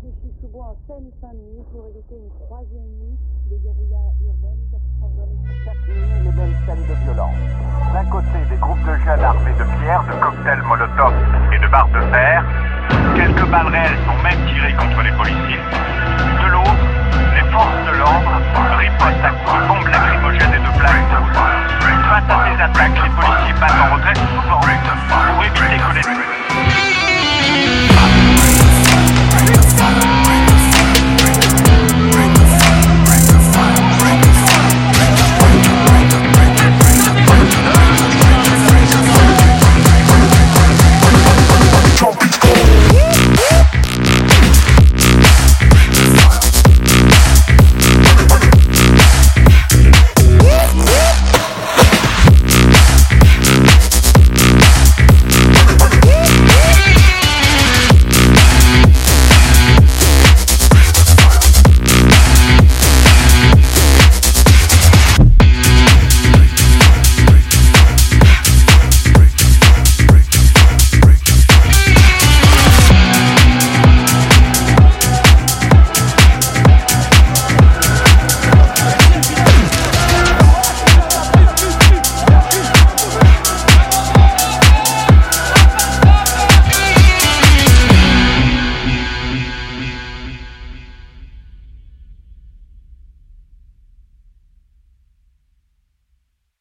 Clichy-sous-Bois en Seine-Saint-Denis pour éviter une troisième nuit de guérilla urbaine. 400 hommes. Chaque nuit, les mêmes scènes de violence. D'un côté, des groupes de jeunes armés de pierres, de cocktails Molotov et de barres de fer. Quelques balles réelles sont même tirées contre les policiers. De l'autre, les forces de l'ordre ripostent à